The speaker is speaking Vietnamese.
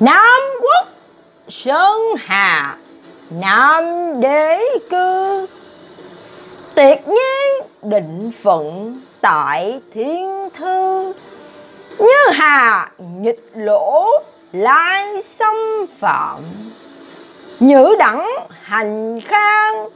Nam quốc Sơn Hà, Nam đế cư. Tuyệt nhiên định phận tại thiên thư. Như hà, nghịch lỗ, lai xâm phạm. Nhữ đẳng hành khang